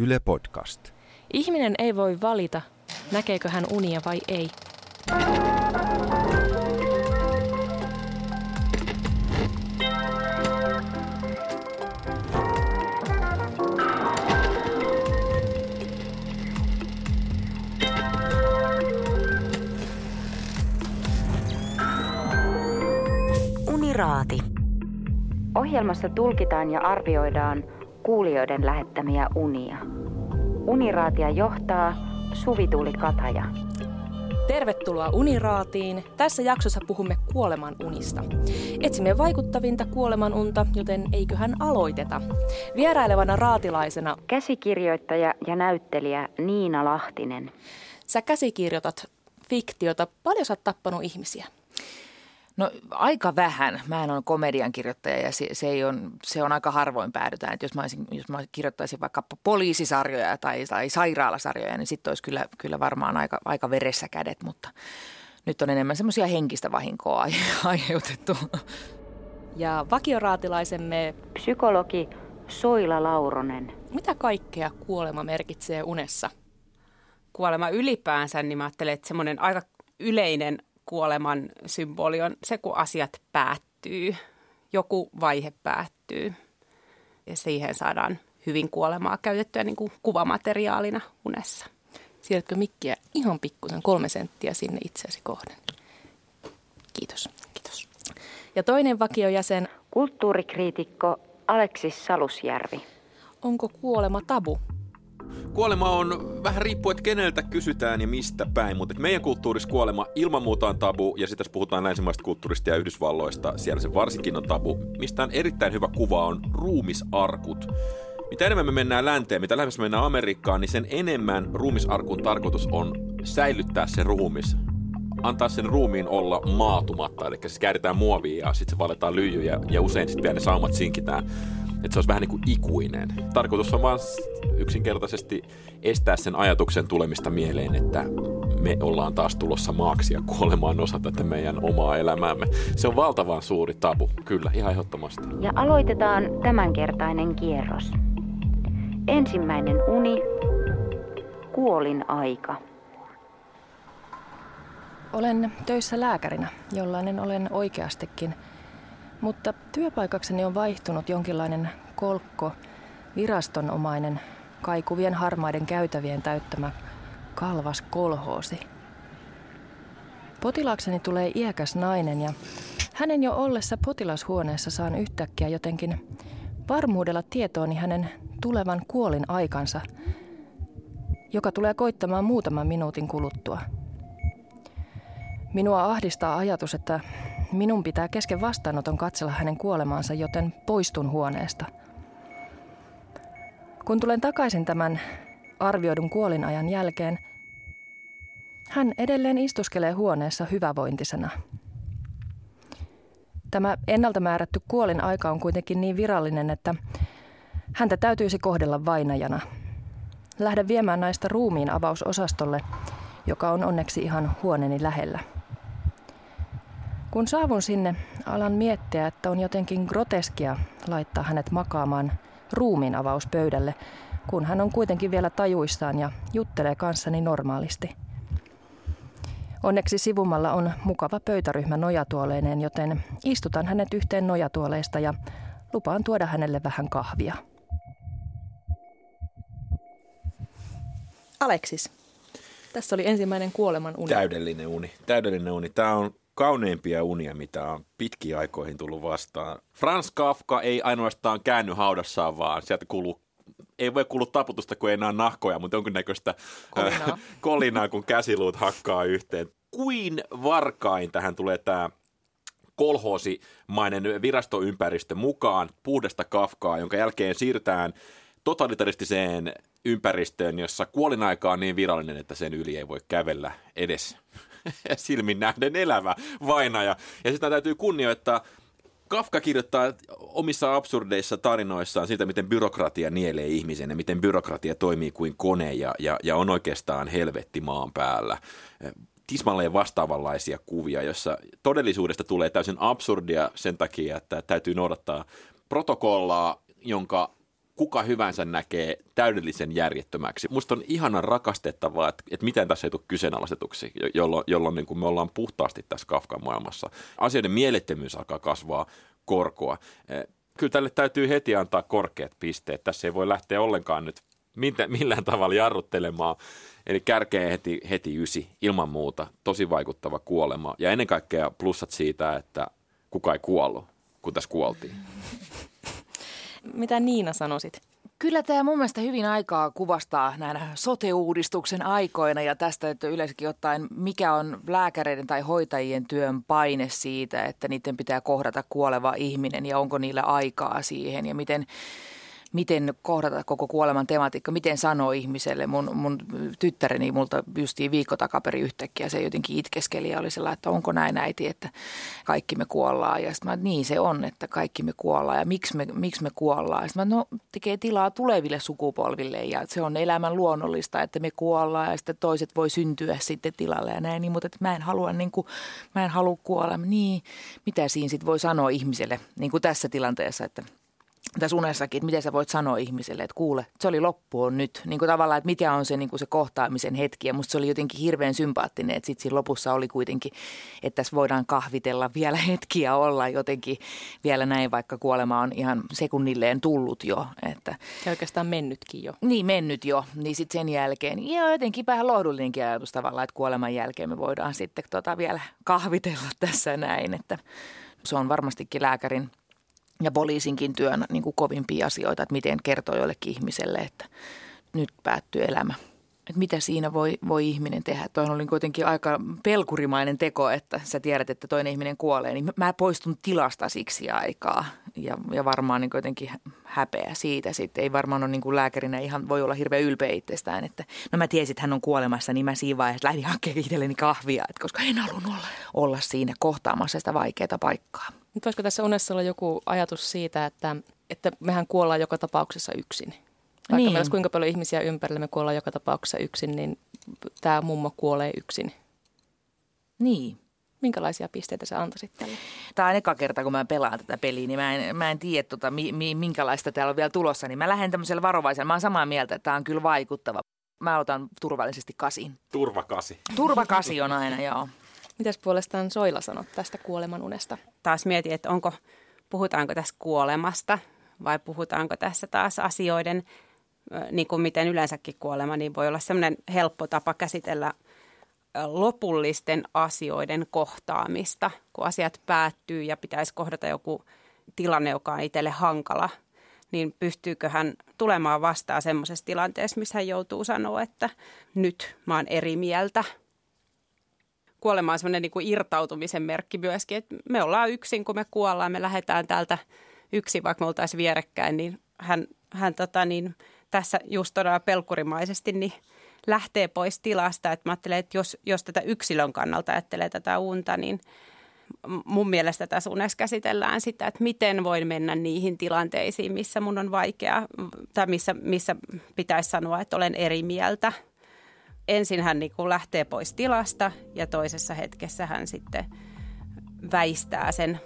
Yle Podcast. Ihminen ei voi valita, näkeekö hän unia vai ei. Uniraati. Ohjelmassa tulkitaan ja arvioidaan kuulijoiden lähettämiä unia. Uniraatia johtaa Suvi-Tuuli Kataja. Tervetuloa Uniraatiin. Tässä jaksossa puhumme kuoleman unista. Etsimme vaikuttavinta kuoleman unta, joten eiköhän aloiteta. Vierailevana raatilaisena Käsikirjoittaja ja näyttelijä Niina Lahtinen. sä käsikirjoitat fiktiota. Paljon sä oot tappanut ihmisiä? No aika vähän. Mä en ole komedian kirjoittaja ja se, se, ei on, se on aika harvoin päädytään. Että jos, mä olisin, jos mä kirjoittaisin vaikka poliisisarjoja tai, tai sairaalasarjoja, niin sitten olisi kyllä, kyllä varmaan aika, aika veressä kädet, mutta nyt on enemmän semmoisia henkistä vahinkoa ai- aiheutettu. Ja vakioraatilaisemme, Psykologi Soila Lauronen. mitä kaikkea kuolema merkitsee unessa? kuolema ylipäänsä, niin mä ajattelen, että semmoinen aika yleinen kuoleman symboli on se, kun asiat päättyy, joku vaihe päättyy ja siihen saadaan hyvin kuolemaa käytettyä niin kuin kuvamateriaalina unessa. Siirrätkö mikkiä ihan pikkusen kolme senttiä sinne itseäsi kohden? Kiitos. Kiitos. Ja toinen vakiojäsen, Kulttuurikriitikko Aleksis Salusjärvi. onko kuolema tabu? Kuolema on vähän riippuu, että keneltä kysytään ja mistä päin, mutta meidän kulttuurissa kuolema ilman muuta on tabu, ja sitten puhutaan länsimaista kulttuurista ja Yhdysvalloista, siellä se varsinkin on tabu. Mistä on erittäin hyvä kuva on ruumisarkut. Mitä enemmän me mennään länteen, mitä lähemmäs me mennään Amerikkaan, niin sen enemmän ruumisarkun tarkoitus on säilyttää se ruumis. Antaa sen ruumiin olla maatumatta, eli siis kääritään muovia ja sitten se valetaan lyijyjä ja usein sitten vielä ne saumat sinkitään että se olisi vähän niin kuin ikuinen. Tarkoitus on vaan yksinkertaisesti estää sen ajatuksen tulemista mieleen, että me ollaan taas tulossa maaksi ja kuolemaan osa tätä meidän omaa elämäämme. Se on valtavan suuri tabu, kyllä, ihan ehdottomasti. Ja aloitetaan tämänkertainen kierros. Ensimmäinen uni. Kuolin aika. Olen töissä lääkärinä, jollainen olen oikeastikin, mutta työpaikakseni on vaihtunut jonkinlainen kolkko, virastonomainen, kaikuvien harmaiden käytävien täyttämä kalvas kolhoosi. Potilaakseni tulee iäkäs nainen ja hänen jo ollessa potilashuoneessa saan yhtäkkiä jotenkin varmuudella tietooni hänen tulevan kuolin aikansa, joka tulee koittamaan muutaman minuutin kuluttua. Minua ahdistaa ajatus, että minun pitää kesken vastaanoton katsella hänen kuolemaansa, joten poistun huoneesta. Kun tulen takaisin tämän arvioidun kuolinajan jälkeen, hän edelleen istuskelee huoneessa hyvävointisena. Tämä ennalta määrätty kuolin aika on kuitenkin niin virallinen, että häntä täytyisi kohdella vainajana. Lähden viemään naista ruumiin avausosastolle, joka on onneksi ihan huoneeni lähellä. Kun saavun sinne, alan miettiä, että on jotenkin groteskia laittaa hänet makaamaan ruumiin avauspöydälle, kun hän on kuitenkin vielä tajuissaan ja juttelee kanssani normaalisti. Onneksi sivumalla on mukava pöytäryhmä nojatuoleineen, joten istutan hänet yhteen nojatuoleista ja lupaan tuoda hänelle vähän kahvia. Aleksis, tässä oli ensimmäinen kuoleman uni. Täydellinen uni, täydellinen uni. Tämä on kauneimpia unia, mitä on pitkiä aikoihin tullut vastaan. Franz Kafka ei ainoastaan käänny haudassaan, vaan sieltä kuuluu ei voi kuulua taputusta, kun ei näe nahkoja, mutta jonkinnäköistä Kolinaa. äh, kolinaa, kun käsiluut hakkaa yhteen. Kuin varkain tähän tulee tämä kolhoosimainen virastoympäristö mukaan puhdasta Kafkaa, jonka jälkeen siirtään totalitaristiseen ympäristöön, jossa kuolinaika on niin virallinen, että sen yli ei voi kävellä edes silmin nähden elävä vainaja. Ja sitä täytyy kunnioittaa. Kafka kirjoittaa omissa absurdeissa tarinoissaan siitä, miten byrokratia nielee ihmisen ja miten byrokratia toimii kuin kone ja, ja, ja on oikeastaan helvetti maan päällä tismalleen vastaavanlaisia kuvia, jossa todellisuudesta tulee täysin absurdia sen takia, että täytyy noudattaa protokollaa, jonka kuka hyvänsä näkee täydellisen järjettömäksi. Musta on ihanan rakastettavaa, että, että miten tässä ei tule kyseenalaistetuksi, jolloin, jolloin niin kuin me ollaan puhtaasti tässä Kafkan maailmassa. Asioiden mielettömyys alkaa kasvaa korkoa. Eh, kyllä tälle täytyy heti antaa korkeat pisteet. Tässä ei voi lähteä ollenkaan nyt millään tavalla jarruttelemaan. Eli kärkeen heti, heti ysi, ilman muuta, tosi vaikuttava kuolema. Ja ennen kaikkea plussat siitä, että kuka ei kuollut, kun tässä kuoltiin. Mitä Niina sanoisit? Kyllä tämä mun mielestä hyvin aikaa kuvastaa näinä sote-uudistuksen aikoina ja tästä, että yleensäkin ottaen, mikä on lääkäreiden tai hoitajien työn paine siitä, että niiden pitää kohdata kuoleva ihminen ja onko niillä aikaa siihen ja miten miten kohdata koko kuoleman tematiikka, miten sanoa ihmiselle. Mun, mun tyttäreni multa justiin viikko takaperi yhtäkkiä se jotenkin itkeskeli ja oli sellainen, että onko näin äiti, että kaikki me kuollaan. Ja sitten mä, niin se on, että kaikki me kuollaan ja miksi me, miksi me kuollaan. Sitten mä, no tekee tilaa tuleville sukupolville ja se on elämän luonnollista, että me kuollaan ja sitten toiset voi syntyä sitten tilalle ja näin. Niin, mutta että mä en halua, niin kuin, mä en halua kuolla. Niin, mitä siinä sitten voi sanoa ihmiselle niin kuin tässä tilanteessa, että – tässä unessakin, että miten sä voit sanoa ihmiselle, että kuule, se oli loppu on nyt. Niin kuin tavallaan, että mikä on se, niin kuin se kohtaamisen hetki. Ja musta se oli jotenkin hirveän sympaattinen, että sitten siinä lopussa oli kuitenkin, että tässä voidaan kahvitella vielä hetkiä olla jotenkin vielä näin, vaikka kuolema on ihan sekunnilleen tullut jo. Että, ja oikeastaan mennytkin jo. Niin, mennyt jo. Niin sitten sen jälkeen, ja jotenkin vähän lohdullinenkin ajatus tavallaan, että kuoleman jälkeen me voidaan sitten tota vielä kahvitella tässä näin. Että se on varmastikin lääkärin ja poliisinkin työn niin kuin kovimpia asioita, että miten kertoo jollekin ihmiselle, että nyt päättyy elämä. Että mitä siinä voi, voi ihminen tehdä. Tuo oli kuitenkin aika pelkurimainen teko, että sä tiedät, että toinen ihminen kuolee. Niin mä poistun tilasta siksi aikaa ja, ja varmaan niin jotenkin häpeä siitä. Sitten ei varmaan ole niin kuin lääkärinä ihan voi olla hirveän ylpeä itsestään, että no mä tiesin, että hän on kuolemassa, niin mä siinä vaiheessa lähdin hakemaan itselleni kahvia, että koska en halunnut olla, olla siinä kohtaamassa sitä vaikeaa paikkaa. Nyt voisiko tässä unessa olla joku ajatus siitä, että, että mehän kuollaan joka tapauksessa yksin? Vaikka niin. meillä olisi kuinka paljon ihmisiä ympärillä, me kuollaan joka tapauksessa yksin, niin tämä mummo kuolee yksin. Niin. Minkälaisia pisteitä sä antaisit tälle? Tämä on eka kerta, kun mä pelaan tätä peliä, niin mä en, mä en tiedä, tota, mi, mi, minkälaista täällä on vielä tulossa. Niin mä lähden tämmöisellä varovaisella. Mä oon samaa mieltä, että tämä on kyllä vaikuttava. Mä otan turvallisesti kasin. Turvakasi. Turvakasi on aina, joo. Mitäs puolestaan Soila sanot tästä kuoleman unesta? Taas mietin, että onko, puhutaanko tässä kuolemasta vai puhutaanko tässä taas asioiden, niin kuin miten yleensäkin kuolema, niin voi olla semmoinen helppo tapa käsitellä lopullisten asioiden kohtaamista, kun asiat päättyy ja pitäisi kohdata joku tilanne, joka on itselle hankala, niin pystyykö hän tulemaan vastaan semmoisessa tilanteessa, missä hän joutuu sanoa, että nyt mä oon eri mieltä – kuolema on semmoinen niin kuin irtautumisen merkki myöskin, että me ollaan yksin, kun me kuollaan, me lähdetään täältä yksin, vaikka me oltaisiin vierekkäin, niin hän, hän tota niin, tässä just todella pelkurimaisesti niin lähtee pois tilasta. Että mä ajattelen, että jos, jos tätä yksilön kannalta ajattelee tätä unta, niin mun mielestä tässä unessa käsitellään sitä, että miten voin mennä niihin tilanteisiin, missä mun on vaikea tai missä, missä pitäisi sanoa, että olen eri mieltä – ensin hän niin kuin lähtee pois tilasta ja toisessa hetkessä hän sitten väistää sen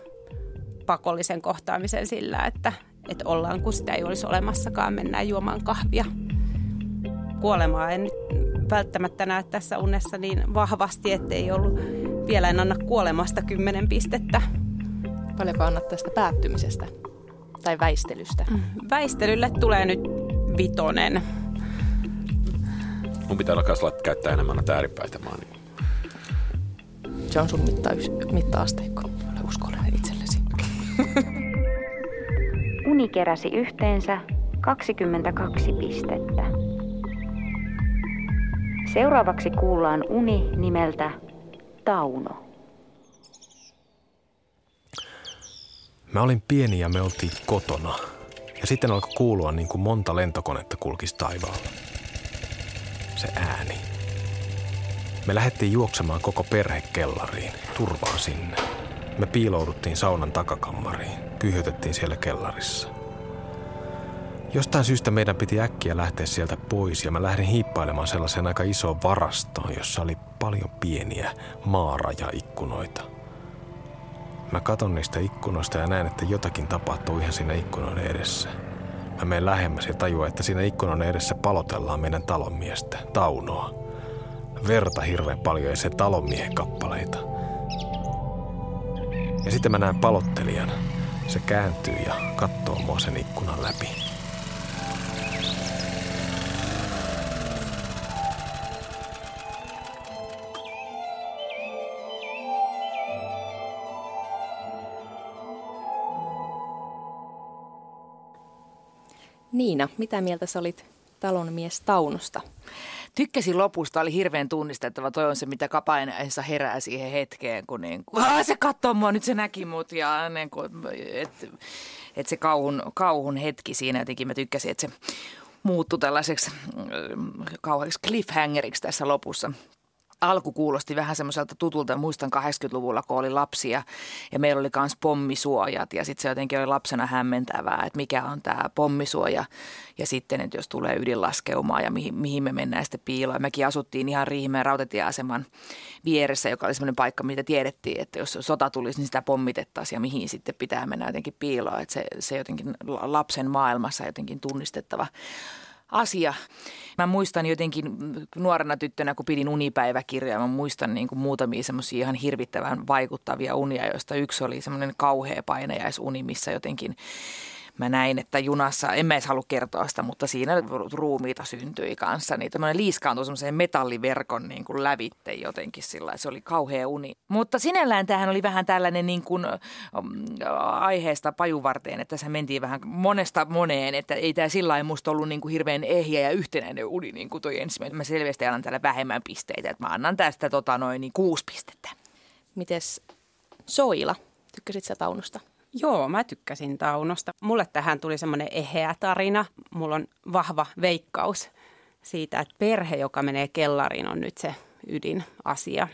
pakollisen kohtaamisen sillä, että, että ollaan kun sitä ei olisi olemassakaan, mennään juomaan kahvia. Kuolemaa en nyt välttämättä näe tässä unessa niin vahvasti, ettei ollut vielä en anna kuolemasta kymmenen pistettä. Paljonko annat tästä päättymisestä tai väistelystä? Väistelylle tulee nyt vitonen. Mun pitää alkaa käyttää enemmän näitä ääripäitä. Mä niin... Se on sun mitta- mitta-asteikko. Ole uskollinen itsellesi. Uni keräsi yhteensä 22 pistettä. Seuraavaksi kuullaan uni nimeltä Tauno. Mä olin pieni ja me oltiin kotona. Ja sitten alkoi kuulua niin kuin monta lentokonetta kulkisi taivaalla se ääni. Me lähdettiin juoksemaan koko perhe kellariin, turvaan sinne. Me piilouduttiin saunan takakammariin, kyhytettiin siellä kellarissa. Jostain syystä meidän piti äkkiä lähteä sieltä pois ja mä lähdin hiippailemaan sellaiseen aika isoon varastoon, jossa oli paljon pieniä maarajaikkunoita. Mä katon niistä ikkunoista ja näen, että jotakin tapahtuu ihan siinä ikkunoiden edessä. Mä menen lähemmäs ja tajuan, että siinä ikkunan edessä palotellaan meidän talonmiestä, Taunoa. Verta hirveän paljon ja se talonmiehen kappaleita. Ja sitten mä näen palottelijan. Se kääntyy ja katsoo mua sen ikkunan läpi. Niina, mitä mieltä sä olit talonmies Taunosta? Tykkäsin lopusta, oli hirveän tunnistettava. Toi on se, mitä kapaineessa herää siihen hetkeen, kun niin kuin, se katsoo mua, nyt se näki mut. Ja niin kuin, et, et se kauhun, kauhun hetki siinä jotenkin mä tykkäsin, että se muuttui tällaiseksi mm, kauheaksi cliffhangeriksi tässä lopussa alku kuulosti vähän semmoiselta tutulta. Muistan 80-luvulla, kun oli lapsia ja meillä oli myös pommisuojat ja sitten se jotenkin oli lapsena hämmentävää, että mikä on tämä pommisuoja ja sitten, että jos tulee ydinlaskeumaa ja mihin, mihin me mennään sitten piiloon. Mekin asuttiin ihan Riihimäen rautatieaseman vieressä, joka oli semmoinen paikka, mitä tiedettiin, että jos sota tulisi, niin sitä pommitettaisiin ja mihin sitten pitää mennä jotenkin piiloon. Että se, se jotenkin lapsen maailmassa jotenkin tunnistettava asia. Mä muistan jotenkin nuorena tyttönä, kun pidin unipäiväkirjaa, mä muistan niin kuin muutamia semmoisia ihan hirvittävän vaikuttavia unia, joista yksi oli semmoinen kauhea painajaisuni, missä jotenkin mä näin, että junassa, en mä edes halua kertoa sitä, mutta siinä ruumiita syntyi kanssa. Niin tämmöinen liiskaantui semmoiseen metalliverkon niin kuin lävitte jotenkin sillä se oli kauhea uni. Mutta sinällään tähän oli vähän tällainen niin kuin, um, aiheesta pajuvarteen, että tässä mentiin vähän monesta moneen, että ei tämä sillä lailla musta ollut niin kuin hirveän ehjä ja yhtenäinen uni niin kuin toi ensimmäinen. Mä selvästi annan täällä vähemmän pisteitä, että mä annan tästä tota noin niin kuusi pistettä. Mites Soila, tykkäsit sä Taunusta? Joo, mä tykkäsin Taunosta. Mulle tähän tuli semmoinen eheä tarina. Mulla on vahva veikkaus siitä, että perhe, joka menee kellariin, on nyt se ydinasia.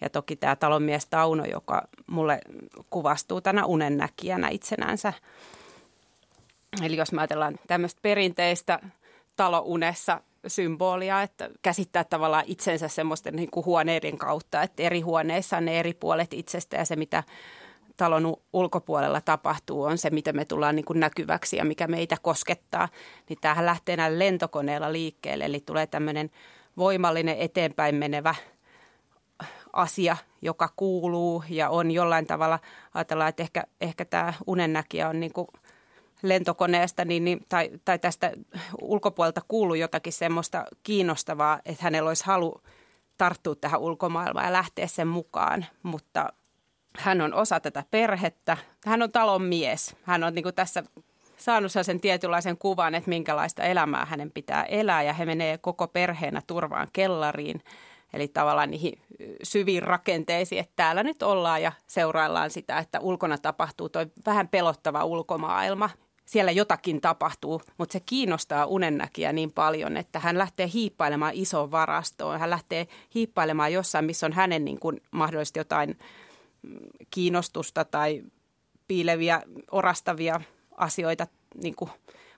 Ja toki tämä talonmies Tauno, joka mulle kuvastuu tänä unennäkijänä itsenänsä. Eli jos me ajatellaan tämmöistä perinteistä talounessa symbolia, että käsittää tavallaan itsensä semmoisten niin kuin huoneiden kautta, että eri huoneissa on ne eri puolet itsestä ja se, mitä talon ulkopuolella tapahtuu, on se, mitä me tullaan niin kuin näkyväksi ja mikä meitä koskettaa. Niin tämähän lähtee näillä lentokoneella liikkeelle, eli tulee tämmöinen voimallinen eteenpäin menevä asia, joka kuuluu ja on jollain tavalla, ajatellaan, että ehkä, ehkä tämä unennäkijä on niin kuin lentokoneesta niin, niin, tai, tai tästä ulkopuolelta kuuluu jotakin semmoista kiinnostavaa, että hänellä olisi halu tarttua tähän ulkomaailmaan ja lähteä sen mukaan, mutta hän on osa tätä perhettä. Hän on talon mies. Hän on niin kuin tässä saanut sen tietynlaisen kuvan, että minkälaista elämää hänen pitää elää ja he menee koko perheenä turvaan kellariin. Eli tavallaan niihin syviin rakenteisiin, että täällä nyt ollaan ja seuraillaan sitä, että ulkona tapahtuu tuo vähän pelottava ulkomaailma. Siellä jotakin tapahtuu, mutta se kiinnostaa unennäkiä niin paljon, että hän lähtee hiippailemaan isoon varastoon. Hän lähtee hiippailemaan jossain, missä on hänen niin kuin mahdollisesti jotain kiinnostusta tai piileviä, orastavia asioita niin kuin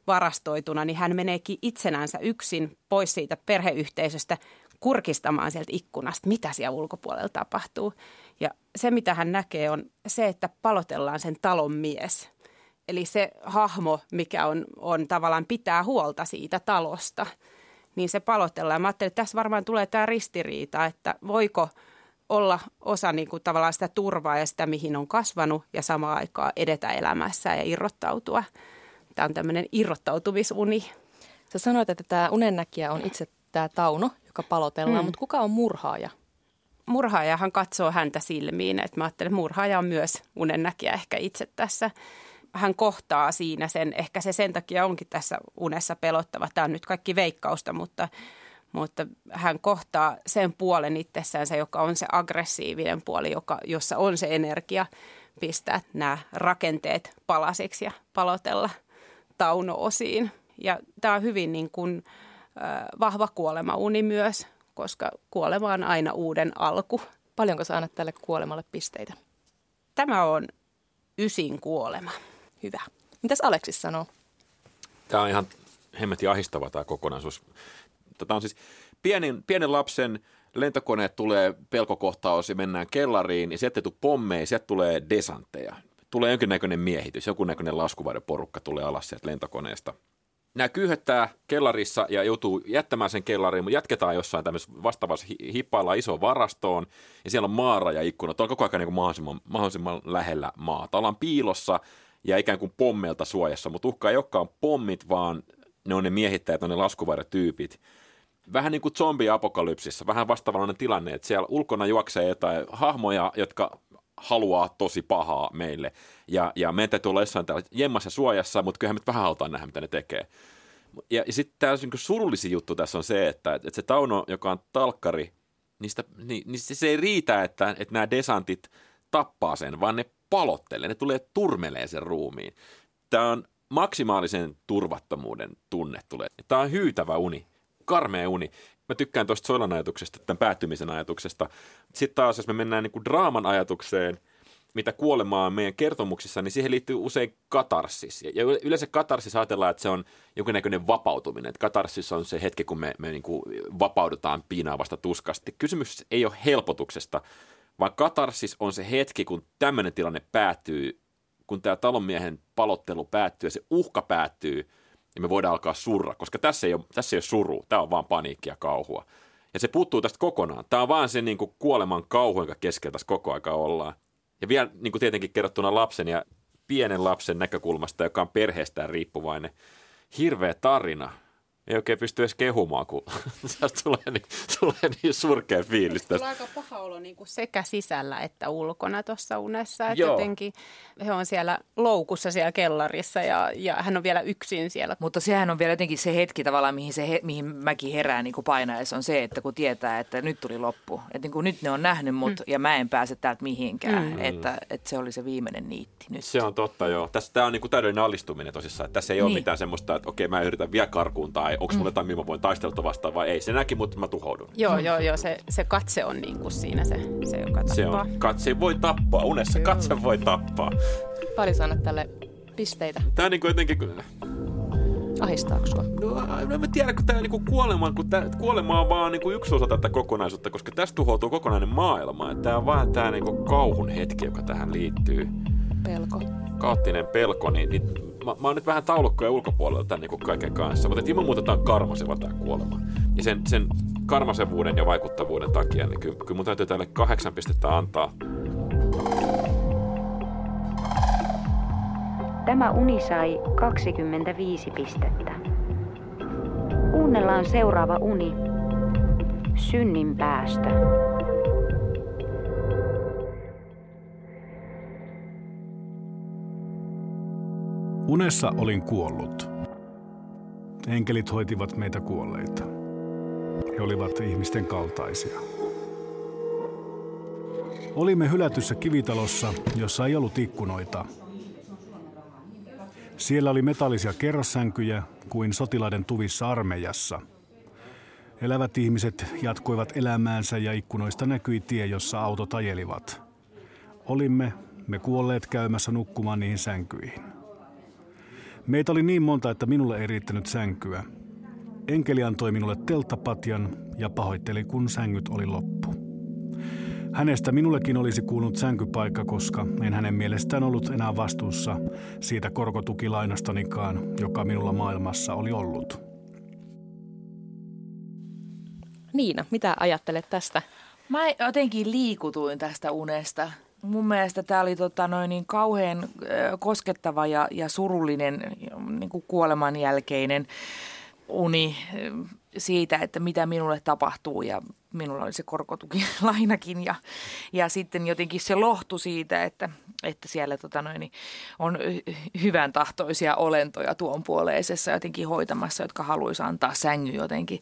varastoituna, niin hän meneekin itsenänsä yksin pois siitä perheyhteisöstä kurkistamaan sieltä ikkunasta, mitä siellä ulkopuolella tapahtuu. Ja se, mitä hän näkee, on se, että palotellaan sen talon mies. Eli se hahmo, mikä on, on tavallaan pitää huolta siitä talosta, niin se palotellaan. Mä ajattelin, että tässä varmaan tulee tämä ristiriita, että voiko – olla osa niin kuin tavallaan sitä turvaa ja sitä, mihin on kasvanut ja samaan aikaan edetä elämässä ja irrottautua. Tämä on tämmöinen irrottautumisuni. Sä sanoit, että tämä unennäkijä on itse tämä Tauno, joka palotellaan, mm. mutta kuka on murhaaja? Murhaajahan katsoo häntä silmiin. Että mä ajattelen, että murhaaja on myös unennäkijä ehkä itse tässä. Hän kohtaa siinä sen, ehkä se sen takia onkin tässä unessa pelottava. Tämä on nyt kaikki veikkausta, mutta mutta hän kohtaa sen puolen itsessänsä, joka on se aggressiivinen puoli, joka, jossa on se energia pistää nämä rakenteet palasiksi ja palotella Tauno-osiin. Ja tämä on hyvin niin kuin, äh, vahva kuolemauni myös, koska kuolema on aina uuden alku. Paljonko sä annat tälle kuolemalle pisteitä? Tämä on ysin kuolema. Hyvä. Mitäs Aleksis sanoo? Tämä on ihan hemmetin ahistava tämä kokonaisuus. Tämä on siis pienen, pienen lapsen lentokoneet tulee pelkokohtaus ja mennään kellariin ja sieltä ei tule pommeja, sieltä tulee desantteja. tulee jonkinnäköinen miehitys, jonkunnäköinen laskuvarjoporukka tulee alas sieltä lentokoneesta. Nämä kyyhöttää kellarissa ja joutuu jättämään sen kellariin, mutta jatketaan jossain tämmöisessä vastaavassa hippailla isoon varastoon ja siellä on maara ja ikkunat, on koko ajan niin mahdollisimman, mahdollisimman lähellä maata. Ollaan piilossa ja ikään kuin pommeilta suojassa, mutta uhka ei olekaan pommit, vaan ne on ne miehittäjät, on ne laskuvarjotyypit. Vähän niin kuin zombi-apokalypsissa, vähän vastaavallinen tilanne, että siellä ulkona juoksee jotain hahmoja, jotka haluaa tosi pahaa meille. Ja, ja meidän täytyy olla jossain täällä jemmassa suojassa, mutta kyllähän me vähän halutaan nähdä, mitä ne tekee. Ja, ja sitten tämä niin surullisin juttu tässä on se, että, että se Tauno, joka on talkkari, niistä, niin, niin se ei riitä, että, että nämä desantit tappaa sen, vaan ne palottelee, ne tulee turmeleen sen ruumiin. Tämä on maksimaalisen turvattomuuden tunne tulee. Tämä on hyytävä uni, karmea uni. Mä tykkään tuosta Soilan ajatuksesta, tämän päättymisen ajatuksesta. Sitten taas, jos me mennään niin kuin draaman ajatukseen, mitä kuolemaa on meidän kertomuksissa, niin siihen liittyy usein katarsis. Ja yleensä katarsis ajatellaan, että se on jonkinnäköinen vapautuminen. Että katarsis on se hetki, kun me, me niin kuin vapaudutaan piinaavasta tuskasti. Kysymys ei ole helpotuksesta, vaan katarsis on se hetki, kun tämmöinen tilanne päättyy, kun tämä talonmiehen palottelu päättyy ja se uhka päättyy, ja me voidaan alkaa surra, koska tässä ei ole, tässä ei ole suru, tämä on vaan paniikki ja kauhua. Ja se puuttuu tästä kokonaan. Tämä on vaan se niin kuin kuoleman kauhu, jonka keskellä tässä koko aika ollaan. Ja vielä niin kuin tietenkin kerrottuna lapsen ja pienen lapsen näkökulmasta, joka on perheestään riippuvainen. Hirveä tarina, ei oikein pysty edes kehumaan, kun tulee niin, tulee niin surkea fiilis tästä. Tulee aika paha olo niin kuin sekä sisällä että ulkona tuossa unessa. Että jotenkin he on siellä loukussa siellä kellarissa ja, ja hän on vielä yksin siellä. Mutta sehän on vielä jotenkin se hetki tavallaan, mihin, se, he, mihin mäkin herään niin painaessa on se, että kun tietää, että nyt tuli loppu. Että niin kuin nyt ne on nähnyt mut mm. ja mä en pääse täältä mihinkään. Mm. Että, että se oli se viimeinen niitti nyt. Se on totta, joo. Tässä, tämä on niin kuin täydellinen allistuminen tosissaan. Tässä ei niin. ole mitään semmoista, että okei mä yritän vielä karkuun tai vai onko mulla mm. jotain, millä mä voin taistella vastaan vai ei. Se näki, mutta mä tuhoudun. Joo, joo, joo. Se, se katse on niin kuin siinä se, se joka tappaa. Se on. Katse voi tappaa. Unessa Kyllä. katse voi tappaa. Paljon annat tälle pisteitä? Tää on niin kuin jotenkin... Ahistaako sua? No, en mä tiedä, kun tämä niinku kuolema, kun tää, kuolema on vaan niinku yksi osa tätä kokonaisuutta, koska tästä tuhoutuu kokonainen maailma. Tämä on vaan tämä niinku kauhun hetki, joka tähän liittyy. Pelko. Kaoottinen pelko, niin, niin mä, mä oon nyt vähän taulukkoja ulkopuolella tämän niin kaiken kanssa, mutta ilman muuta tämä on karmaseva tämä kuolema. Ja sen, sen karmasevuuden ja vaikuttavuuden takia, niin kyllä, kyllä mun täytyy tälle kahdeksan pistettä antaa. Tämä uni sai 25 pistettä. Kuunnellaan seuraava uni. Synnin päästö. Unessa olin kuollut. Enkelit hoitivat meitä kuolleita. He olivat ihmisten kaltaisia. Olimme hylätyssä kivitalossa, jossa ei ollut ikkunoita. Siellä oli metallisia kerrossänkyjä kuin sotilaiden tuvissa armeijassa. Elävät ihmiset jatkoivat elämäänsä ja ikkunoista näkyi tie, jossa autot ajelivat. Olimme me kuolleet käymässä nukkumaan niihin sänkyihin. Meitä oli niin monta, että minulle ei riittänyt sänkyä. Enkeli antoi minulle telttapatjan ja pahoitteli, kun sängyt oli loppu. Hänestä minullekin olisi kuulunut sänkypaikka, koska en hänen mielestään ollut enää vastuussa siitä korkotukilainastanikaan, joka minulla maailmassa oli ollut. Niina, mitä ajattelet tästä? Mä jotenkin liikutuin tästä unesta mun mielestä tämä oli tota, noin niin kauhean koskettava ja, ja surullinen niin kuin kuoleman jälkeinen uni siitä, että mitä minulle tapahtuu ja minulla oli se korkotukilainakin ja, ja sitten jotenkin se lohtu siitä, että, että siellä tota noin, niin on hyvän tahtoisia olentoja tuon puoleisessa jotenkin hoitamassa, jotka haluaisi antaa sängyn jotenkin.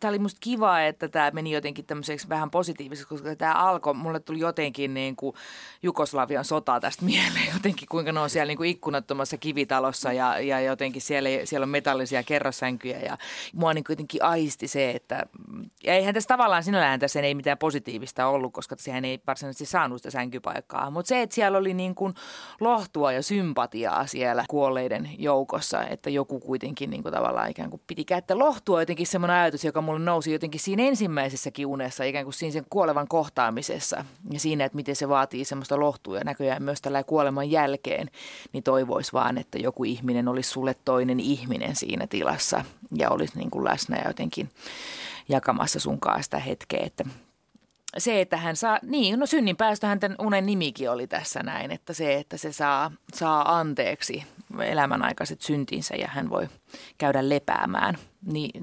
Tämä oli musta kiva, että tämä meni jotenkin tämmöiseksi vähän positiiviseksi, koska tämä alkoi, mulle tuli jotenkin niin kuin Jugoslavian sota tästä mieleen, jotenkin kuinka ne on siellä niin kuin ikkunattomassa kivitalossa ja, ja jotenkin siellä, siellä on metallisia kerrossänkyjä ja mua niin jotenkin aisti se, että ja eihän tässä tavallaan sinällään tässä ei mitään positiivista ollut, koska sehän ei varsinaisesti saanut sitä sänkypaikkaa. Mutta se, että siellä oli niin kuin lohtua ja sympatiaa siellä kuolleiden joukossa, että joku kuitenkin niin kuin tavallaan ikään kuin piti käyttää lohtua jotenkin semmoinen ajatus, joka mulle nousi jotenkin siinä ensimmäisessäkin unessa, ikään kuin siinä sen kuolevan kohtaamisessa ja siinä, että miten se vaatii semmoista lohtua ja näköjään myös tällä kuoleman jälkeen, niin toivoisi vaan, että joku ihminen olisi sulle toinen ihminen siinä tilassa ja olisi niin kuin läsnä ja jotenkin jakamassa sunkaan sitä hetkeä, että se, että hän saa, niin no synnin päästöhän tämän unen nimikin oli tässä näin, että se, että se saa, saa anteeksi elämänaikaiset syntinsä ja hän voi käydä lepäämään. Niin.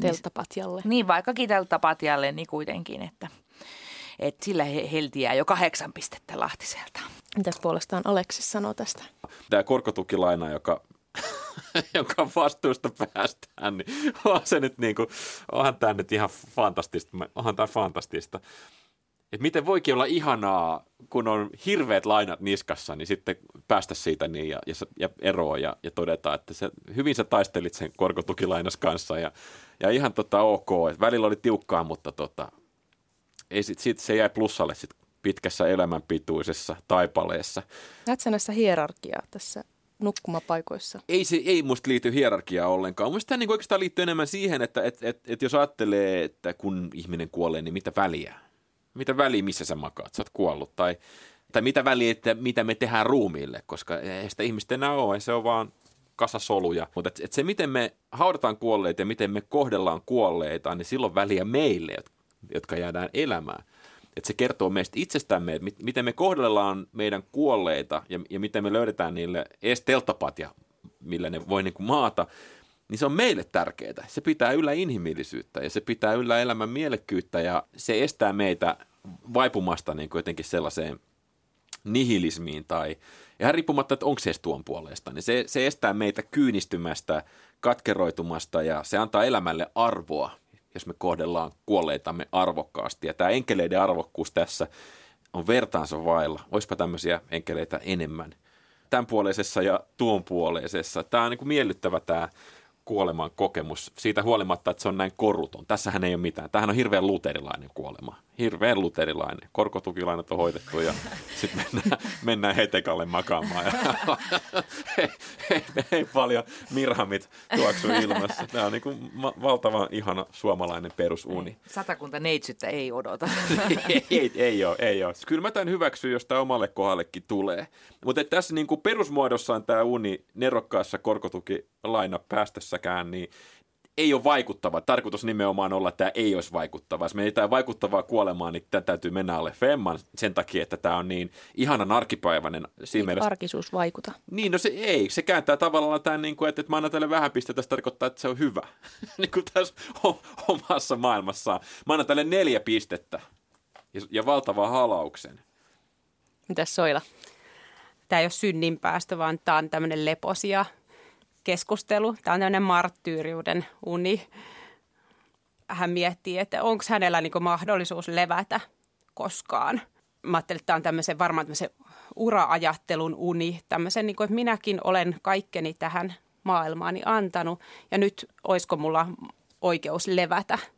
Niin, niin vaikkakin telttapatjalle, niin kuitenkin, että, että sillä heltiää jo kahdeksan pistettä Lahtiselta. Mitäs puolestaan Aleksis sanoo tästä? Tämä korkotukilaina, joka jonka vastuusta päästään, niin on se nyt niin kuin, onhan tämä nyt ihan fantastista, onhan tämä fantastista. Et miten voikin olla ihanaa, kun on hirveät lainat niskassa, niin sitten päästä siitä niin ja, ja, ja eroa ja, ja todeta, että se, hyvin sä taistelit sen korkotukilainas kanssa ja, ja ihan tota ok. Et välillä oli tiukkaa, mutta tota, ei sit, sit se jäi plussalle sit pitkässä elämänpituisessa taipaleessa. Näetkö näissä hierarkiaa tässä nukkumapaikoissa? Ei se ei musta liity hierarkiaa ollenkaan. Musta tämä niin oikeastaan liittyy enemmän siihen, että et, et, et jos ajattelee, että kun ihminen kuolee, niin mitä väliä? Mitä väliä, missä sä makaat? Sä oot kuollut. Tai, tai mitä väliä, että mitä me tehdään ruumiille, koska ei sitä ihmistä enää ole. Se on vaan kasasoluja. Mutta et, et se, miten me haudataan kuolleita ja miten me kohdellaan kuolleita, niin silloin väliä meille, jotka jäädään elämään että se kertoo meistä itsestämme, että miten me kohdellaan meidän kuolleita ja, ja miten me löydetään niille edes telttapat ja millä ne voi niin kuin maata, niin se on meille tärkeää. Se pitää yllä inhimillisyyttä ja se pitää yllä elämän mielekkyyttä ja se estää meitä vaipumasta niin kuin jotenkin sellaiseen nihilismiin tai ihan riippumatta, että onko se edes tuon puolesta, niin se, se estää meitä kyynistymästä, katkeroitumasta ja se antaa elämälle arvoa jos me kohdellaan kuolleitamme arvokkaasti. Ja tämä enkeleiden arvokkuus tässä on vertaansa vailla. Olisipa tämmöisiä enkeleitä enemmän. Tämän puoleisessa ja tuon puoleisessa. Tämä on niin kuin miellyttävä tämä kuoleman kokemus siitä huolimatta, että se on näin koruton. Tässähän ei ole mitään. Tämähän on hirveän luterilainen kuolema. Hirveän luterilainen. Korkotukilainat on hoitettu ja sitten mennään, mennään hetekalle makaamaan. Ja ei, ei, ei, paljon mirhamit tuoksu ilmassa. Tämä on niin kuin valtavan ihana suomalainen perusuni. Satakunta neitsyttä ei odota. ei, ei, ei ole, ei ole. Kyllä mä tämän hyväksyn, jos tämä omalle kohdallekin tulee. Mutta tässä niin kuin perusmuodossaan tämä uni nerokkaassa korkotukilaina päästössäkään, niin ei ole vaikuttava. Tarkoitus nimenomaan olla, että tämä ei olisi vaikuttava. Jos menetään vaikuttavaa kuolemaan, niin tämä täytyy mennä alle femman sen takia, että tämä on niin ihanan arkipäiväinen. Siinä mielessä... arkisuus vaikuta? Niin, no se ei. Se kääntää tavallaan tämän, niin kuin, että, että mä annan tälle vähän pistettä, se tarkoittaa, että se on hyvä. niin kuin tässä omassa maailmassaan. Mä annan tälle neljä pistettä ja, ja valtava halauksen. Mitäs Soila? Tämä ei ole synninpäästö, vaan tämä on tämmöinen leposia keskustelu. Tämä on tämmöinen marttyyriuden uni. Hän miettii, että onko hänellä niin mahdollisuus levätä koskaan. Mä ajattelin, että tämä on tämmöisen, varmaan tämmöisen ura-ajattelun uni. Tämmöisen, niin kuin, että minäkin olen kaikkeni tähän maailmaani antanut ja nyt olisiko mulla oikeus levätä –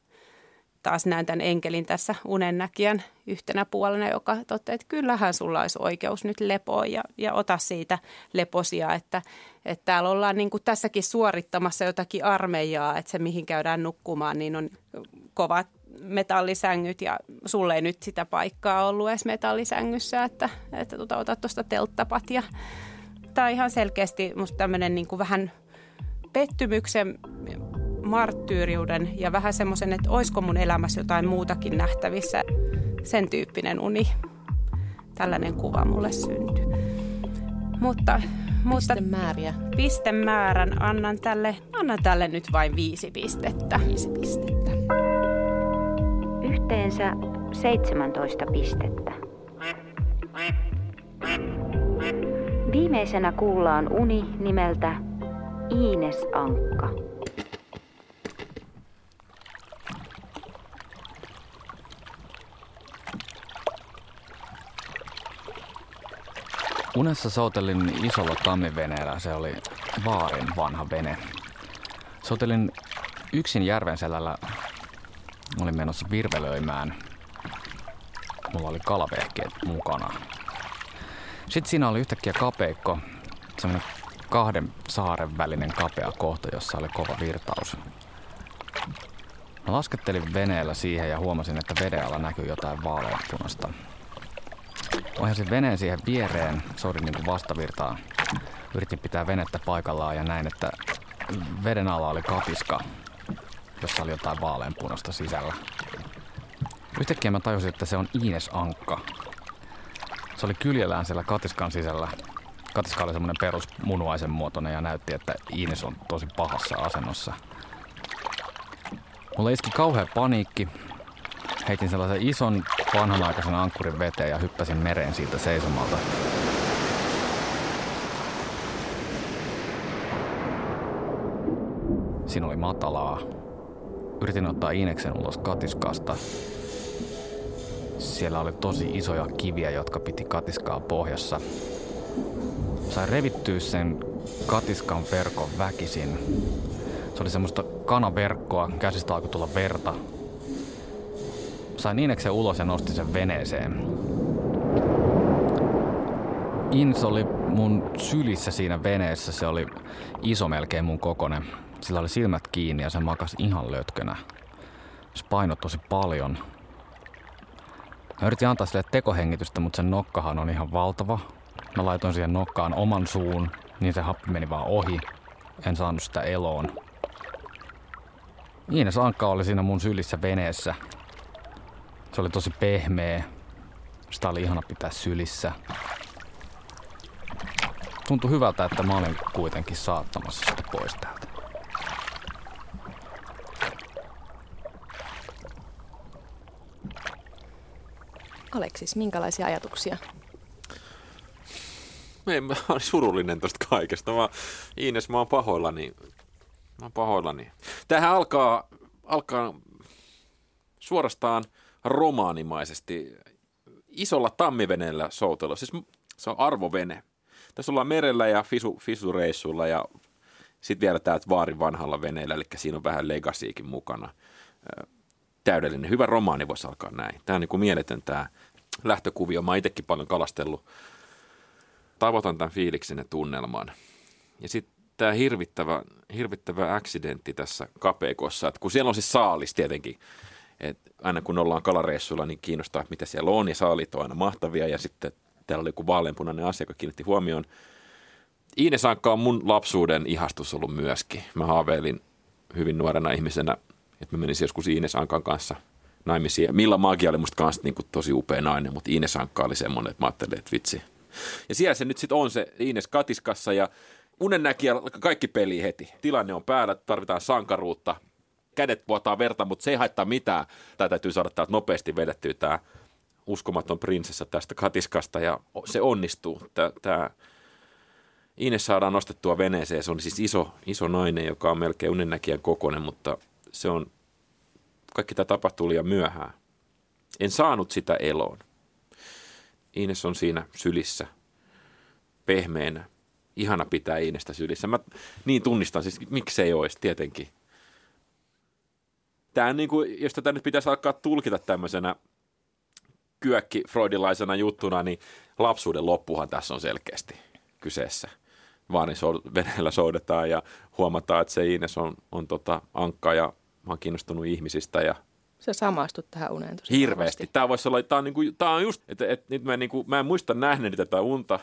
taas näen tämän enkelin tässä unennäkijän yhtenä puolena, joka toteaa, että kyllähän sulla olisi oikeus nyt lepoa ja, ja ota siitä leposia, että, että täällä ollaan niin kuin tässäkin suorittamassa jotakin armeijaa, että se mihin käydään nukkumaan, niin on kovat metallisängyt ja sulle ei nyt sitä paikkaa ollut edes metallisängyssä, että, että tuota, ota tuosta telttapat ja tämä on ihan selkeästi musta tämmöinen niin kuin vähän pettymyksen marttyyriuden ja vähän semmoisen, että olisiko mun elämässä jotain muutakin nähtävissä. Sen tyyppinen uni. Tällainen kuva mulle syntyi. Mutta, mutta pistemääriä. Pistemäärän annan tälle, annan tälle nyt vain viisi pistettä. Viisi pistettä. Yhteensä 17 pistettä. Viimeisenä kuullaan uni nimeltä Iines Ankka. Unessa soutelin isolla tammiveneellä, se oli Vaarin vanha vene. Soutelin yksin järven selällä olin menossa virvelöimään. Mulla oli kalavehkeet mukana. Sitten siinä oli yhtäkkiä kapeikko, semmoinen kahden saaren välinen kapea kohta, jossa oli kova virtaus. Mä laskettelin veneellä siihen ja huomasin, että veden alla näkyy jotain vaaleanpunasta. Ohjasin veneen siihen viereen, soudin niin vastavirtaa. Yritin pitää venettä paikallaan ja näin, että veden alla oli katiska, jossa oli jotain vaaleanpunasta sisällä. Yhtäkkiä mä tajusin, että se on Ines Ankka. Se oli kyljellään siellä katiskan sisällä. Katiska oli semmoinen perus munuaisen muotoinen ja näytti, että Ines on tosi pahassa asennossa. Mulla iski kauhea paniikki. Heitin sellaisen ison vanhanaikaisen ankkurin veteen ja hyppäsin mereen siitä seisomalta. Siinä oli matalaa. Yritin ottaa Ineksen ulos katiskasta. Siellä oli tosi isoja kiviä, jotka piti katiskaa pohjassa. Sain revittyä sen katiskan verkon väkisin. Se oli semmoista kanaverkkoa, käsistä alkoi tulla verta. Sain Ineksen ulos ja nostin sen veneeseen. Ins oli mun sylissä siinä veneessä, se oli iso melkein mun kokonen. Sillä oli silmät kiinni ja se makas ihan lötkönä. Se painoi tosi paljon. Mä yritin antaa sille tekohengitystä, mutta sen nokkahan on ihan valtava. Mä laitoin siihen nokkaan oman suun, niin se happi meni vaan ohi. En saanut sitä eloon. Iines Ankka oli siinä mun sylissä veneessä. Se oli tosi pehmeä. Sitä oli ihana pitää sylissä. Tuntui hyvältä, että mä olin kuitenkin saattamassa sitä pois täältä. Aleksis, minkälaisia ajatuksia? Ei, mä olin surullinen tosta kaikesta. Mä, Iines, mä oon pahoillani. Mä oon pahoillani. Tähän alkaa, alkaa suorastaan romaanimaisesti isolla tammiveneellä soutella. Siis se on arvovene. Tässä ollaan merellä ja fisu, fisureissulla ja sitten vielä täältä Vaarin vanhalla veneellä, eli siinä on vähän legasiikin mukana. Täydellinen. Hyvä romaani voisi alkaa näin. Tämä on niin kuin mieletön tämä lähtökuvio. Mä itsekin paljon kalastellut. Tavoitan tämän fiiliksen ja tunnelman. Ja sitten tämä hirvittävä, hirvittävä accidentti tässä kapeikossa, että kun siellä on se saalis tietenkin, että aina kun ollaan kalareissuilla, niin kiinnostaa, mitä siellä on, ja saalit on aina mahtavia, ja sitten täällä oli joku vaaleanpunainen asia, joka kiinnitti huomioon. Iines Ankka on mun lapsuuden ihastus ollut myöskin. Mä haaveilin hyvin nuorena ihmisenä, että mä menisin joskus Iines Ankan kanssa naimisiin. Milla Magia oli musta kanssa niin kuin tosi upea nainen, mutta Iines Ankka oli semmoinen, että mä ajattelin, että vitsi. Ja siellä se nyt sitten on se Iines Katiskassa ja unennäkijä kaikki peli heti. Tilanne on päällä, tarvitaan sankaruutta. Kädet vuotaa verta, mutta se ei haittaa mitään. Tämä täytyy saada täältä nopeasti vedettyä tämä uskomaton prinsessa tästä katiskasta ja se onnistuu. Tämä Ines saadaan nostettua veneeseen. Se on siis iso, iso nainen, joka on melkein unennäkijän kokoinen, mutta se on, kaikki tämä tapahtuu liian myöhään. En saanut sitä eloon. Ines on siinä sylissä, pehmeänä. Ihana pitää Inestä sylissä. Mä niin tunnistan, siis miksei olisi tietenkin. Tämä niin kuin, jos tätä nyt pitäisi alkaa tulkita tämmöisenä kyökki freudilaisena juttuna, niin lapsuuden loppuhan tässä on selkeästi kyseessä. Vaarin veneellä soudetaan ja huomataan, että se Ines on, on tota ankka ja mä oon kiinnostunut ihmisistä ja Sä samastut tähän uneen tosi Hirveästi. Tämä voisi olla, tämä on, niin kuin, tämä on just, että, että nyt mä, niin kuin, mä en muista nähneeni tätä unta,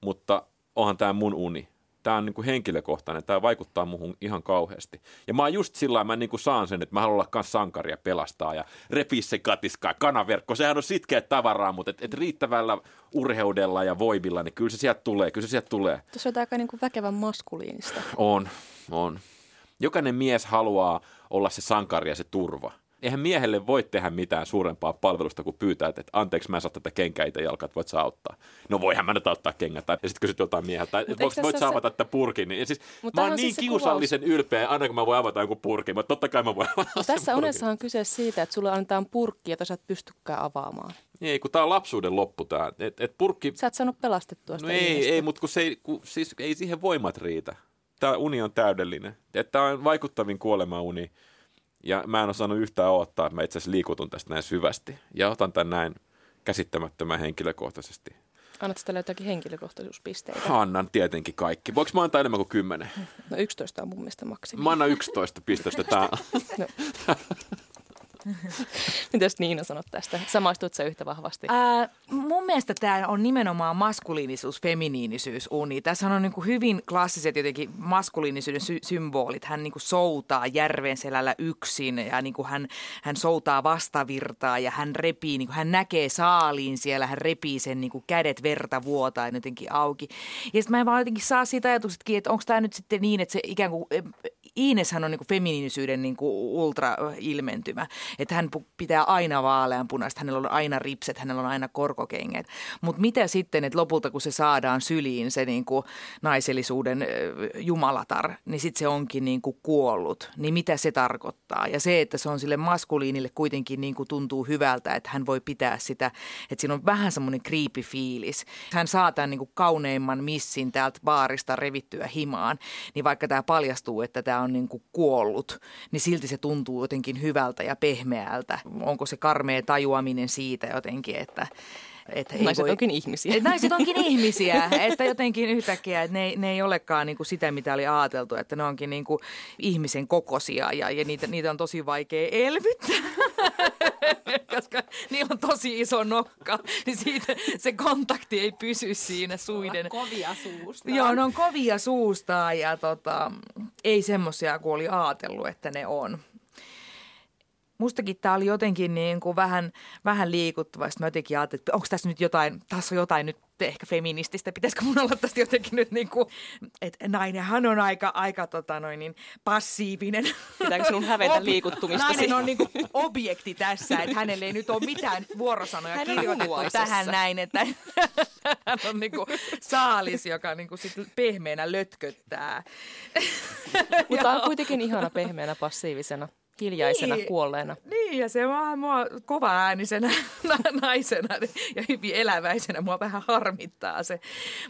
mutta onhan tämä mun uni. Tämä on niin kuin henkilökohtainen, tämä vaikuttaa muuhun ihan kauheasti. Ja mä oon just sillä mä niin kuin saan sen, että mä haluan olla kans sankari ja pelastaa ja repii se katiskaa, kanaverkko. Sehän on sitkeä tavaraa, mutta et, et riittävällä urheudella ja voimilla, niin kyllä se sieltä tulee, kyllä se sieltä tulee. Tuossa on aika niin kuin väkevän maskuliinista. On, on. Jokainen mies haluaa olla se sankari ja se turva. Eihän miehelle voi tehdä mitään suurempaa palvelusta kuin pyytää, että anteeksi mä en saa tätä kenkää itse jalkaa, että voit sä auttaa. No voihan mä nyt auttaa kengät. Tai sitten kysyt jotain mieheltä, että voit, voit sä se- avata tätä purkin. Niin, ja siis, Mut mä oon on niin siis se kiusallisen ylpeä, aina kun mä voin avata jonkun purkin. Mutta totta kai mä voin avata sen Tässä purkin. unessa on kyse siitä, että sulle annetaan purkki, jota sä et pystykään avaamaan. Ei, kun tää on lapsuuden loppu tää. Et, et purkki, Sä et saanut pelastettua no sitä ei, ihmistä. ei, mutta kun se ei, kun, siis ei siihen voimat riitä. Tämä uni on täydellinen. Tämä on vaikuttavin kuolemauni ja mä en osannut yhtään odottaa, että mä itse asiassa liikutun tästä näin syvästi. Ja otan tämän näin käsittämättömän henkilökohtaisesti. Annatko tällä jotakin henkilökohtaisuuspisteitä? Annan tietenkin kaikki. Voinko mä antaa enemmän kuin kymmenen? No 11 on mun mielestä maksimi. Mä annan 11 pistettä. Tää... No. Mitäs Niina sanot tästä? Samaistut sä yhtä vahvasti? Ää, mun mielestä tämä on nimenomaan maskuliinisuus, feminiinisyys uni. Tässä on niinku hyvin klassiset jotenkin maskuliinisuuden sy- symbolit. Hän niinku soutaa järven selällä yksin ja niinku hän, hän soutaa vastavirtaa ja hän repii, niinku hän näkee saaliin siellä, hän repii sen niinku kädet verta vuotaa jotenkin auki. Ja sitten mä en vaan jotenkin saa siitä ajatuksetkin, että onko tämä nyt sitten niin, että se ikään kuin Iineshän on niin kuin feminiinisyyden niin kuin ultra-ilmentymä. Että hän pitää aina vaaleanpunaista, hänellä on aina ripset, hänellä on aina korkokengät. Mutta mitä sitten, että lopulta kun se saadaan syliin se niin kuin naisellisuuden jumalatar, niin sitten se onkin niin kuin kuollut. Niin mitä se tarkoittaa? Ja se, että se on sille maskuliinille kuitenkin niin kuin tuntuu hyvältä, että hän voi pitää sitä, että siinä on vähän semmoinen creepy fiilis. Hän saa tämän niin kuin kauneimman missin täältä baarista revittyä himaan, niin vaikka tämä paljastuu, että tämä on niin kuin kuollut, niin silti se tuntuu jotenkin hyvältä ja pehmeältä. Onko se karmea tajuaminen siitä jotenkin, että että naiset voi, onkin ihmisiä. Että naiset onkin ihmisiä, että jotenkin yhtäkkiä, että ne, ne ei olekaan niin kuin sitä, mitä oli ajateltu, että ne onkin niin kuin ihmisen kokosia ja, ja niitä, niitä on tosi vaikea elvyttää, koska niillä on tosi iso nokka, niin siitä se kontakti ei pysy siinä suiden. kovia suusta. Joo, ne on kovia suusta ja tota, ei semmoisia kuin oli ajatellut, että ne on mustakin tämä oli jotenkin niin kuin vähän, vähän liikuttava. Sitten mä jotenkin ajattelin, että onko tässä nyt jotain, tässä on jotain nyt ehkä feminististä. Pitäisikö mun olla tästä jotenkin nyt niin kuin, että nainenhan on aika, aika tota noin, niin passiivinen. Pitääkö sinun hävetä liikuttumista? Nainen on niin kuin objekti tässä, että hänelle ei nyt ole mitään vuorosanoja Hän kirjoitettu tähän näin, että hän on niin kuin saalis, joka niin kuin sit pehmeänä lötköttää. Mutta on kuitenkin ihana pehmeänä passiivisena hiljaisena niin, kuolleena. Niin, ja se vaan mua kova äänisenä naisena ja hyvin eläväisenä mua vähän harmittaa se.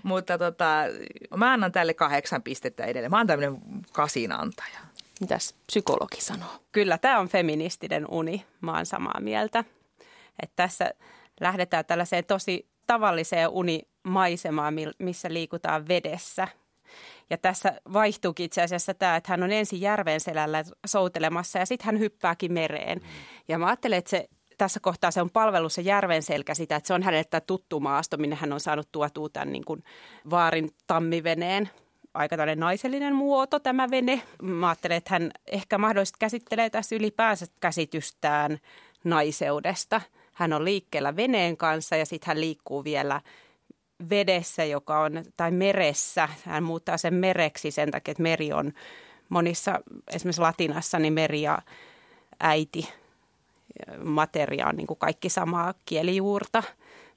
Mutta tota, mä annan tälle kahdeksan pistettä edelleen. Mä oon tämmöinen kasinantaja. Mitäs psykologi sanoo? Kyllä, tämä on feministinen uni. Mä oon samaa mieltä. Että tässä lähdetään tällaiseen tosi tavalliseen unimaisemaan, missä liikutaan vedessä – ja tässä vaihtuukin itse asiassa tämä, että hän on ensin järven selällä soutelemassa ja sitten hän hyppääkin mereen. Ja mä ajattelen, että se tässä kohtaa se on palvelu se järven selkä sitä, että se on hänelle tuttu maasto, minne hän on saanut tuotua tämän niin kuin vaarin tammiveneen. Aika tällainen naisellinen muoto tämä vene. Mä ajattelen, että hän ehkä mahdollisesti käsittelee tässä ylipäänsä käsitystään naiseudesta. Hän on liikkeellä veneen kanssa ja sitten hän liikkuu vielä vedessä, joka on, tai meressä. Hän muuttaa sen mereksi sen takia, että meri on monissa, esimerkiksi latinassa, niin meri ja äiti materia on niin kuin kaikki samaa kielijuurta.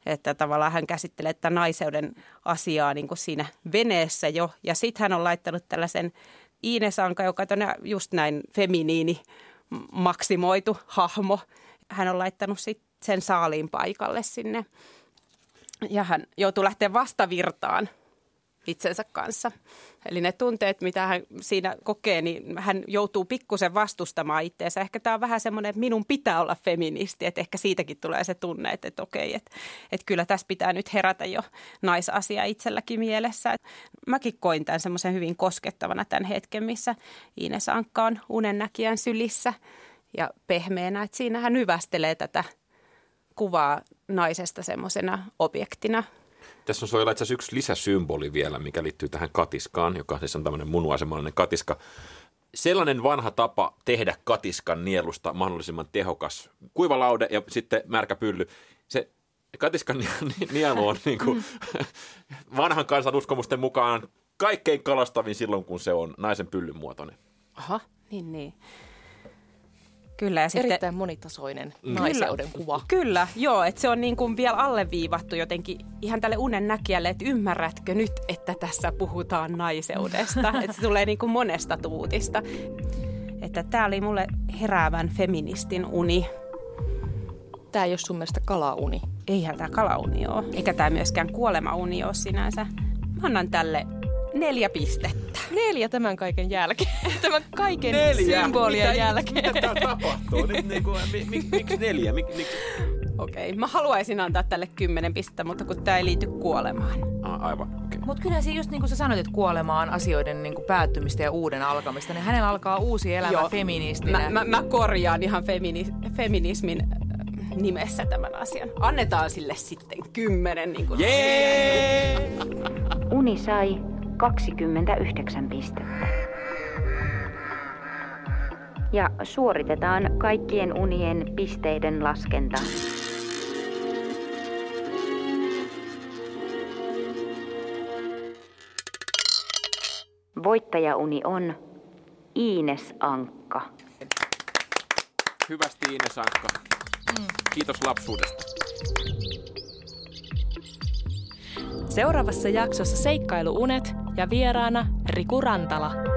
Että tavallaan hän käsittelee että naiseuden asiaa niin kuin siinä veneessä jo. Ja sitten hän on laittanut tällaisen Iinesanka, joka on just näin feminiini maksimoitu hahmo. Hän on laittanut sit sen saaliin paikalle sinne ja hän joutuu lähteä vastavirtaan itsensä kanssa. Eli ne tunteet, mitä hän siinä kokee, niin hän joutuu pikkusen vastustamaan itseensä. Ehkä tämä on vähän semmoinen, että minun pitää olla feministi, että ehkä siitäkin tulee se tunne, että, että okei, että, että kyllä tässä pitää nyt herätä jo naisasia itselläkin mielessä. Mäkin koin tämän semmoisen hyvin koskettavana tämän hetken, missä Ines Ankka on unennäkijän sylissä ja pehmeänä, että siinä hän hyvästelee tätä – kuvaa naisesta semmoisena objektina. Tässä on suojella itse asiassa yksi lisäsymboli vielä, mikä liittyy tähän katiskaan, joka siis on tämmöinen munuaisemallinen katiska. Sellainen vanha tapa tehdä katiskan nielusta mahdollisimman tehokas. Kuiva laude ja sitten märkä pylly. Se katiskan nielu on niin kuin vanhan kansan uskomusten mukaan kaikkein kalastavin silloin, kun se on naisen pyllyn muotoinen. Aha, niin niin. Kyllä, ja sitten, Erittäin monitasoinen mm. naiseuden kuva. Kyllä, joo, että se on niin kuin vielä alleviivattu jotenkin ihan tälle unen näkijälle, että ymmärrätkö nyt, että tässä puhutaan naiseudesta. että se tulee niin kuin monesta tuutista. Että tämä oli mulle heräävän feministin uni. Tämä ei ole sun mielestä kalauni? Eihän tämä kalauni ole. Eikä tämä myöskään kuolemauni ole sinänsä. Mä annan tälle neljä pistettä. Neljä tämän kaiken jälkeen. Tämän kaiken Neljä? symbolien mitä, jälkeen. Mitä täällä tapahtuu? Nyt niin kuin, mi, mi, miksi neljä? Mik, mik? Okei, mä haluaisin antaa tälle kymmenen pistettä, mutta kun tämä ei liity kuolemaan. Ah, aivan, okei. Okay. Mutta kyllä se just niin kuin sä sanoit, että kuolema on asioiden niin kuin päättymistä ja uuden alkamista, niin hänellä alkaa uusi elämä Joo. feministinä. Mä, mä, mä korjaan ihan femini, feminismin äh, nimessä tämän asian. Annetaan sille sitten kymmenen. Niin kuin Jee! Uni sai 29 pistettä. Ja suoritetaan kaikkien unien pisteiden laskenta. Voittajauni on Iines Ankka. Hyvästi Iine Sankka. Kiitos lapsuudesta. Seuraavassa jaksossa seikkailuunet ja vieraana Riku Rantala.